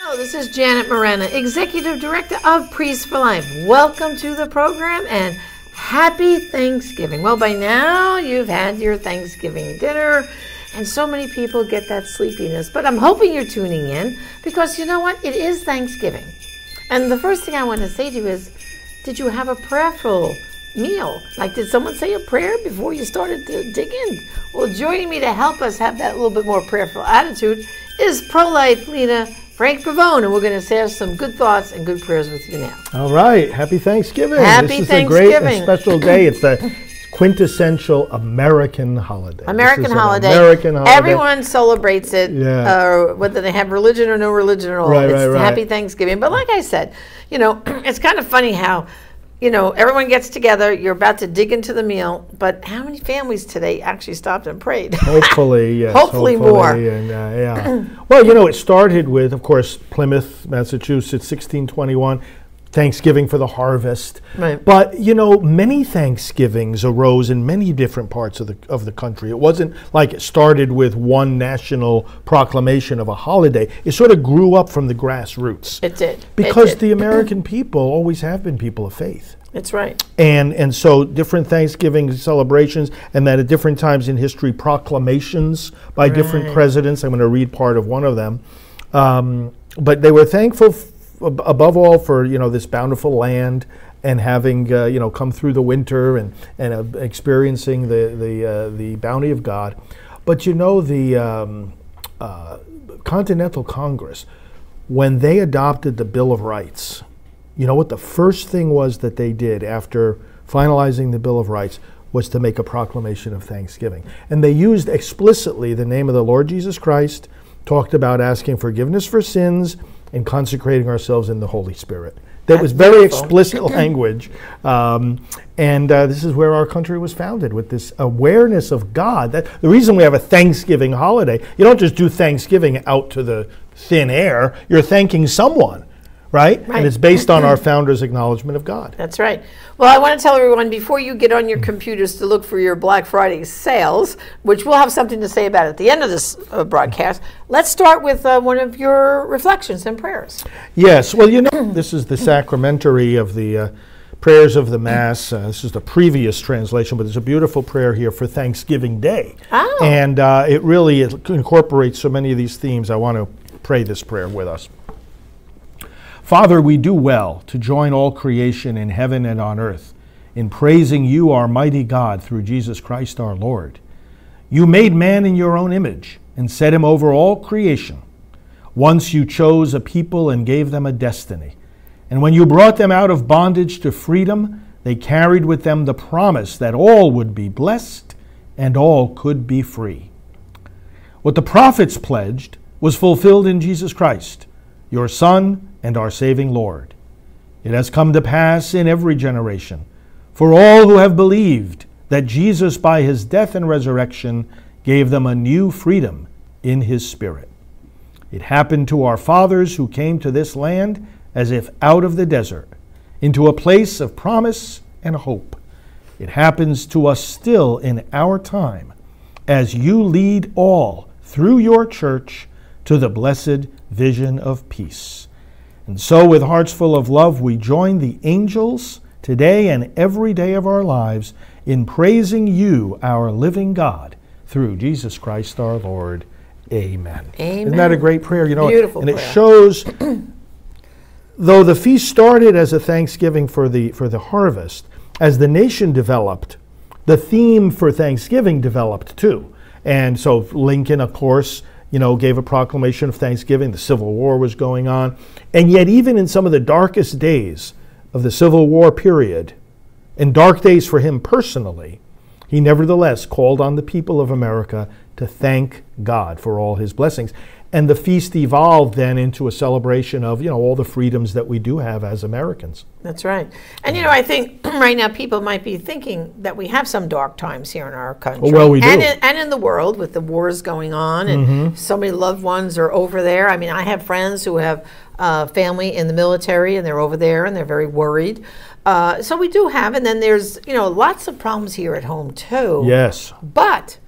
Hello, this is Janet Morana, Executive Director of Priests for Life. Welcome to the program and happy Thanksgiving. Well, by now you've had your Thanksgiving dinner, and so many people get that sleepiness. But I'm hoping you're tuning in because you know what? It is Thanksgiving. And the first thing I want to say to you is did you have a prayerful meal? Like, did someone say a prayer before you started to dig in? Well, joining me to help us have that little bit more prayerful attitude is pro life leader Frank Pavone, and we're going to share some good thoughts and good prayers with you now. All right. Happy Thanksgiving. Happy this is Thanksgiving. a great and special day. It's a quintessential American holiday. American holiday. American holiday. Everyone celebrates it, Yeah. uh, whether they have religion or no religion at all. Right, it's right, right. Happy Thanksgiving. But like I said, you know, it's kind of funny how, you know, everyone gets together. You're about to dig into the meal, but how many families today actually stopped and prayed? Hopefully, yes. Hopefully more. And, uh, yeah. well, you know, it started with, of course, Plymouth, Massachusetts, 1621. Thanksgiving for the harvest, Right. but you know many Thanksgivings arose in many different parts of the of the country. It wasn't like it started with one national proclamation of a holiday. It sort of grew up from the grassroots. It did. It because did. the American people always have been people of faith. That's right. And and so different Thanksgiving celebrations, and that at different times in history, proclamations by different presidents. I'm going to read part of one of them. Um, but they were thankful f- above all for you know this bountiful land and having uh, you know come through the winter and and uh, experiencing the the uh, the bounty of God. But you know the um, uh, Continental Congress when they adopted the Bill of Rights. You know what the first thing was that they did after finalizing the Bill of Rights was to make a proclamation of thanksgiving. And they used explicitly the name of the Lord Jesus Christ, talked about asking forgiveness for sins and consecrating ourselves in the Holy Spirit. That was very explicit language. Um, and uh, this is where our country was founded with this awareness of God. That the reason we have a Thanksgiving holiday, you don't just do Thanksgiving out to the thin air. You're thanking someone, right? Right. And it's based on our founder's acknowledgement of God. That's right. Well, I want to tell everyone before you get on your computers to look for your Black Friday sales, which we'll have something to say about at the end of this uh, broadcast, let's start with uh, one of your reflections and prayers. Yes. Well, you know, this is the sacramentary of the uh, prayers of the Mass. Uh, this is the previous translation, but there's a beautiful prayer here for Thanksgiving Day. Oh. And uh, it really it incorporates so many of these themes. I want to pray this prayer with us. Father, we do well to join all creation in heaven and on earth in praising you, our mighty God, through Jesus Christ our Lord. You made man in your own image and set him over all creation. Once you chose a people and gave them a destiny. And when you brought them out of bondage to freedom, they carried with them the promise that all would be blessed and all could be free. What the prophets pledged was fulfilled in Jesus Christ, your Son and our saving Lord. It has come to pass in every generation for all who have believed that Jesus, by his death and resurrection, gave them a new freedom in his Spirit. It happened to our fathers who came to this land as if out of the desert, into a place of promise and hope. It happens to us still in our time as you lead all through your church to the blessed vision of peace. And so, with hearts full of love, we join the angels today and every day of our lives in praising you, our living God, through Jesus Christ our Lord. Amen. Amen. Isn't that a great prayer? You know, Beautiful and it shows though the feast started as a thanksgiving for the for the harvest, as the nation developed, the theme for Thanksgiving developed too. And so Lincoln, of course, you know, gave a proclamation of Thanksgiving. The Civil War was going on. And yet, even in some of the darkest days of the Civil War period, and dark days for him personally, he nevertheless called on the people of America to thank God for all his blessings. And the feast evolved then into a celebration of you know all the freedoms that we do have as Americans. That's right. And you know, I think right now people might be thinking that we have some dark times here in our country. Oh, well, we and do. In, and in the world with the wars going on, and Mm-hmm. so many loved ones are over there. I mean, I have friends who have uh, family in the military, and they're over there, and they're very worried. Uh, so we do have, and then there's you know lots of problems here at home too. Yes. But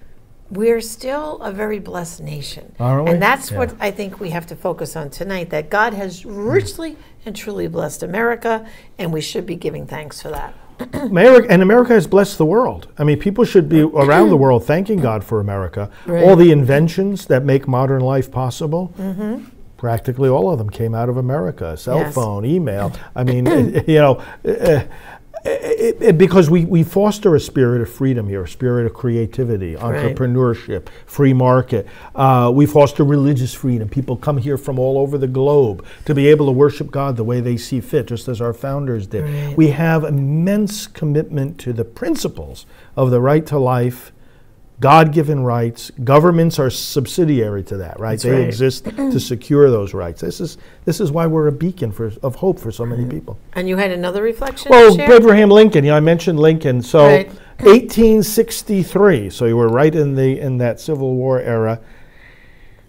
we're still a very blessed nation. Aren't we? And that's what I think we have to focus on tonight that God has richly and truly blessed America, and we should be giving thanks for that. America, and America has blessed the world. I mean, people should be around the world thanking God for America. Right. All the inventions that make modern life possible, Mm-hmm. practically all of them came out of America. Cell Yes. phone, email. I mean, you know, uh, it, it- because we, we foster a spirit of freedom here, a spirit of creativity, entrepreneurship, free market. Uh, we foster religious freedom. People come here from all over the globe to be able to worship God the way they see fit, just as our founders did. We have immense commitment to the principles of the right to life. God given rights. Governments are subsidiary to that, right? they right. exist to secure those rights. This is, this is why we're a beacon for, of hope for so many mm-hmm. people. And you had another reflection? Well, to share? Abraham Lincoln. You know, I mentioned Lincoln. So, Right. 1863. So you were right in the in that Civil War era.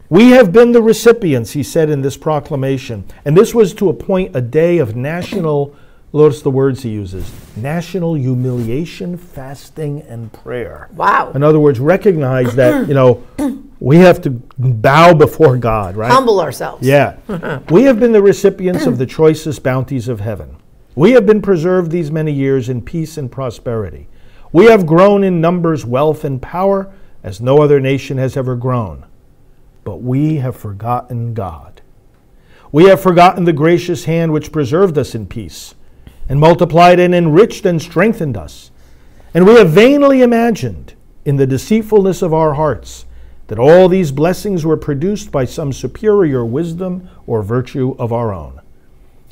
We have been the recipients, he said in this proclamation, and this was to appoint a day of national. Notice the words he uses: national humiliation, fasting, and prayer. Wow. In other words, recognize that you know we have to bow before God, right? Humble ourselves. Yeah. we have been the recipients of the choicest bounties of heaven. We have been preserved these many years in peace and prosperity. We have grown in numbers, wealth, and power as no other nation has ever grown. But we have forgotten God. We have forgotten the gracious hand which preserved us in peace and multiplied and enriched and strengthened us. And we have vainly imagined, in the deceitfulness of our hearts, that all these blessings were produced by some superior wisdom or virtue of our own.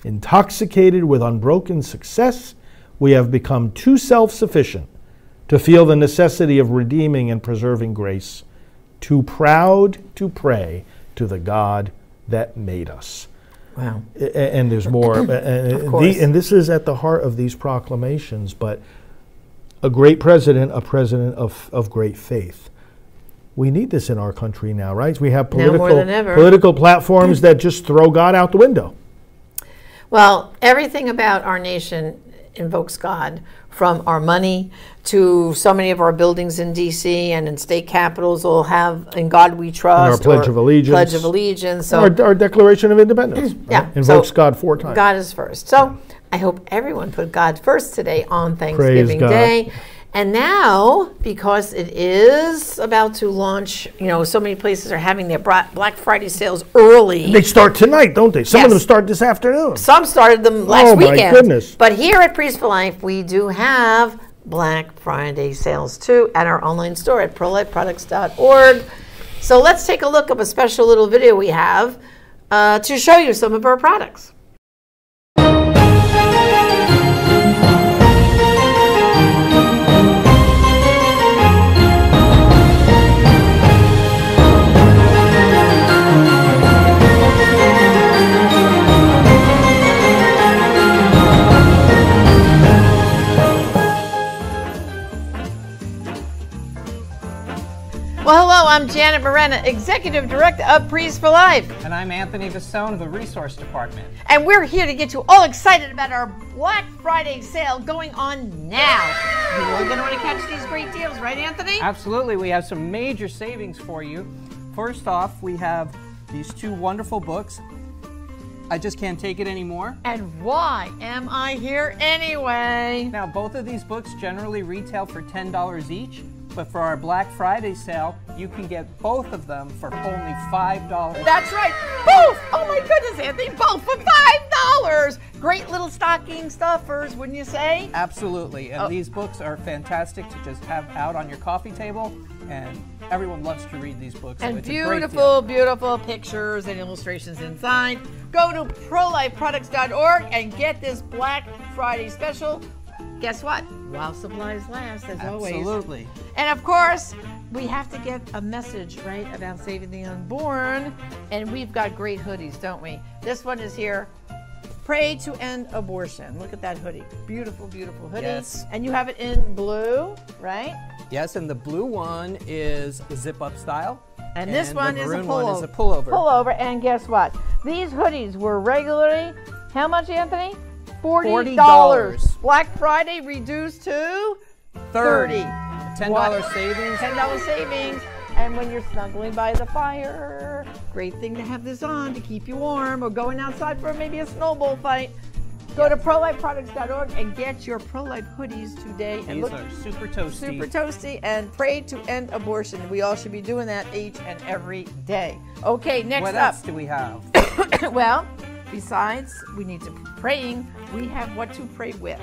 Intoxicated with unbroken success, we have become too self sufficient to feel the necessity of redeeming and preserving grace, too proud to pray to the God that made us. Wow. And there's more. A- a- a- course. the- and this is at the heart of these proclamations. But a great president, a president of, of great faith. We need this in our country now, right? We have political political platforms that just throw God out the window. Well, everything about our nation invokes God, from our money to so many of our buildings in D.C. and in state capitals will have "In God We Trust" Pledge or of Allegiance. Pledge of Allegiance. So our, our Declaration of Independence Yeah, right? invokes so God four times. God is first. So I hope everyone put God first today on Thanksgiving God. Day. And now, because it is about to launch, you know, so many places are having their Bra- Black Friday sales early. They start tonight, don't they? Some of them Yes. start this afternoon. Some started them last Oh, my weekend. goodness. But here at Priest for Life, we do have Black Friday sales too at our online store at prolifeproducts.org. So let's take a look of a special little video we have uh, to show you some of our products. I'm Janet Morana, Executive Director of Priest for Life. And I'm Anthony Vasone of the Resource Department. And we're here to get you all excited about our Black Friday sale going on now. You're going to want to catch these great deals, right, Anthony? Absolutely, we have some major savings for you. First off, we have these two wonderful books. I just can't take it anymore. And why am I here anyway? Now, both of these books generally retail for $10 each, but for our Black Friday sale, you can get both of them for only $5. That's right, both! Oh my goodness, Anthony, both for $5! Great little stocking stuffers, wouldn't you say? Absolutely, and oh. these books are fantastic to just have out on your coffee table, and everyone loves to read these books. so And great beautiful, beautiful pictures and illustrations inside. Go to prolifeproducts.org and get this Black Friday special. Guess what? While supplies last, as always. Absolutely. And of course, we have to get a message, right, about saving the unborn. And we've got great hoodies, don't we? This one is here. Pray to end abortion. Look at that hoodie. Beautiful, beautiful hoodie. Yes. And you have it in blue, right? Yes, and the blue one is zip up style. And, this one is a pullover. one is a pullover. Pullover. And guess what? These hoodies were regularly, how much, Anthony? $40. $40. Black Friday reduced to 30. 30. $10 savings. $10 savings. And when you're snuggling by the fire, great thing to have this on to keep you warm or going outside for maybe a snowball fight. Go to prolifeproducts.org and get your pro-life hoodies today. And These look are super toasty. super toasty and pray to end abortion. We all should be doing that each and every day. Okay, next what up. else do we have? well, besides we need to be praying, we have what to pray with.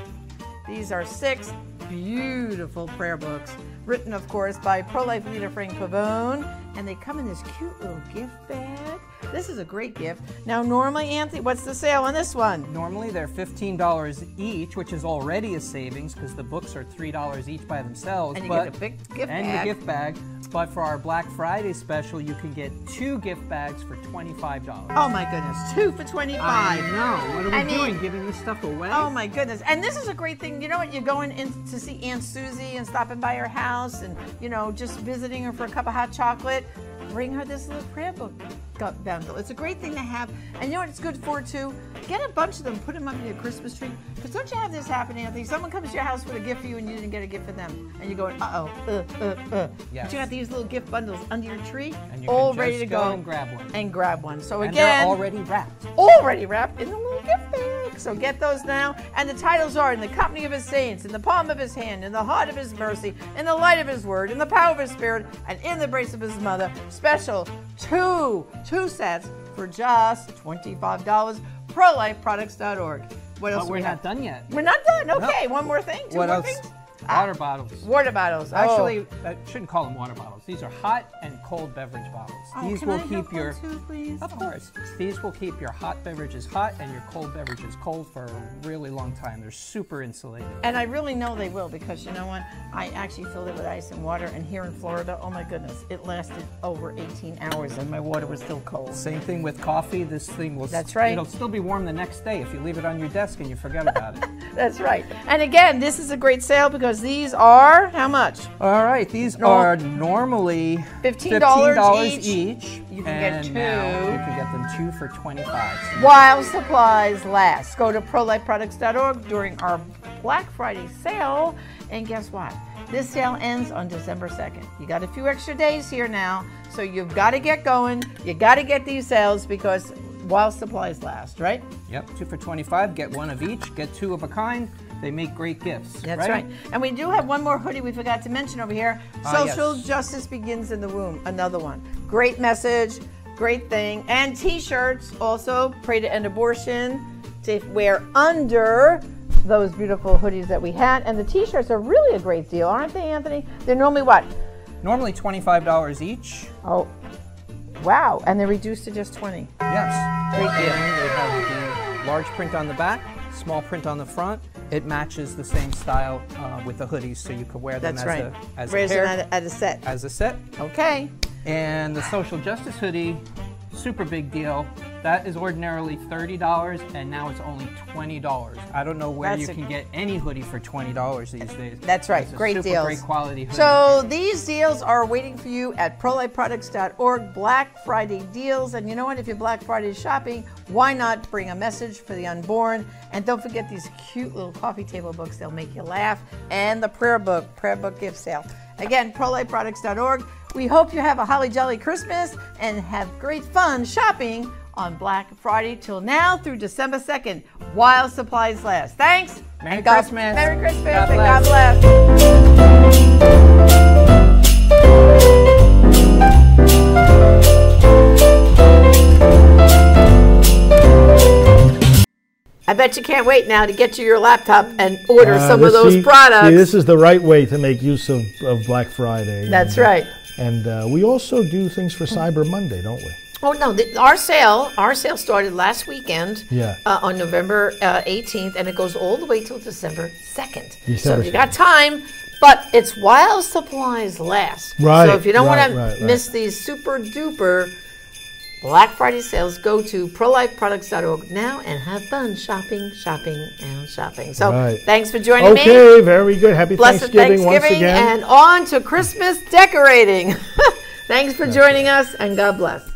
These are six beautiful prayer books, written, of course, by pro-life leader Frank Pavone, and they come in this cute little gift bag. This is a great gift. Now, normally, Anthony, what's the sale on this one? Normally they're $15 each, which is already a savings because the books are $3 each by themselves. And you but, get a big gift and bag. the gift bag. But for our Black Friday special, you can get two gift bags for $25. Oh my goodness, two for twenty-five. I know. What are we I mean- doing? Giving this stuff away? Oh my goodness. And this is a great thing. You know what? You're going in to see Aunt Susie and stopping by her house and, you know, just visiting her for a cup of hot chocolate. Bring her this little prayer book gu- bundle. It's a great thing to have. And you know what it's good for too? Get a bunch of them, put them up in your Christmas tree. Because don't you have this happen, Anthony? Someone comes to your house with a gift for you and you didn't get a gift for them. And you're going, uh oh, uh, uh, uh. Yes. But you got these little gift bundles under your tree, And you all ready to go go. and grab one. And grab one. So and again, they're already wrapped. already wrapped in the little gift So get those now. And the titles are In the Company of His Saints, In the Palm of His Hand, In the Heart of His Mercy, In the Light of His Word, In the Power of His Spirit, and In the Embrace of His Mother. Special two, two sets for just $25. ProLifeProducts.org. What oh, else But we're we not done yet. We're not done. Okay, one more thing. Two what more else? things. Water bottles. Water bottles. Oh. Actually, I shouldn't call them water bottles. These are hot and cold beverage bottles. Oh, These will I keep your too, please? Of course. These will keep your hot beverages hot and your cold beverages cold for a really long time. They're super insulated. And I really know they will because you know what? I actually filled it with ice and water, and here in Florida, oh my goodness, it lasted over 18 hours and my water was still cold. Same thing with coffee. This thing will That's right. It'll still be warm the next day if you leave it on your desk and you forget about it. That's right. And again, this is a great sale because these are how much? All right, these are normally $15 $15 each. each. You can get and now two. you can get them two for 25 So While supplies last. Go to prolifeproducts.org during our Black Friday sale, and guess what? This sale ends on December 2nd. You got a few extra days here now, so you've got to get going. You got to get these sales because while supplies last, right? Yep, two for 25. Get one of each. Get two of a kind. They make great gifts. That's right. And we do have one more hoodie we forgot to mention over here. Ah, yes. Social justice begins in the womb. Another one. Great message, great thing. And t-shirts also pray to end abortion to wear under those beautiful hoodies that we had. And the t-shirts are really a great deal, aren't they, Anthony? They're normally what? Normally $25 each. Oh, wow. And they're reduced to just 20. Yes. Great deal. And they have the large print on the back, small print on the front. It matches the same style uh, with the hoodies, so you could wear them That's as right. a as Wears a them pair, at, at a set. as a set. Okay. And the social justice hoodie, super big deal. That is ordinarily $30 and now it's only $20. I don't know where That's you a- can get any hoodie for $20 these days. That's right. It's a Great super deals. Great quality hoodie. So these deals are waiting for you at prolifeproducts.org. Black Friday deals. And you know what? If you're Black Friday shopping, why not bring a message for the unborn? And don't forget these cute little coffee table books. They'll make you laugh. And the prayer book, prayer book gift sale. Again, prolifeproducts.org. We hope you have a holly jolly Christmas and have great fun shopping on Black Friday till now through December 2nd while supplies last. Thanks. Merry God- Christmas. Merry Christmas God and God bless. I bet you can't wait now to get to your laptop and order Uh, some of those see- products. See, this is the right way to make use of, of Black Friday. That's And, uh, right. And uh, we also do things for Cyber Monday, don't we? Oh no, the, our sale, our sale started last weekend. Yeah. Uh, on November uh, 18th, and it goes all the way till December 2nd. so if you got time, But it's while supplies last. Right, So if you don't right, want to right, right. miss these super duper Black Friday sales, go to prolifeproducts.org now and have fun shopping, shopping, and shopping. So Right. thanks for joining me. Okay, very good. Happy Blessed Thanksgiving, Thanksgiving, once again. and on to Christmas decorating. Thanks for joining us, and God bless.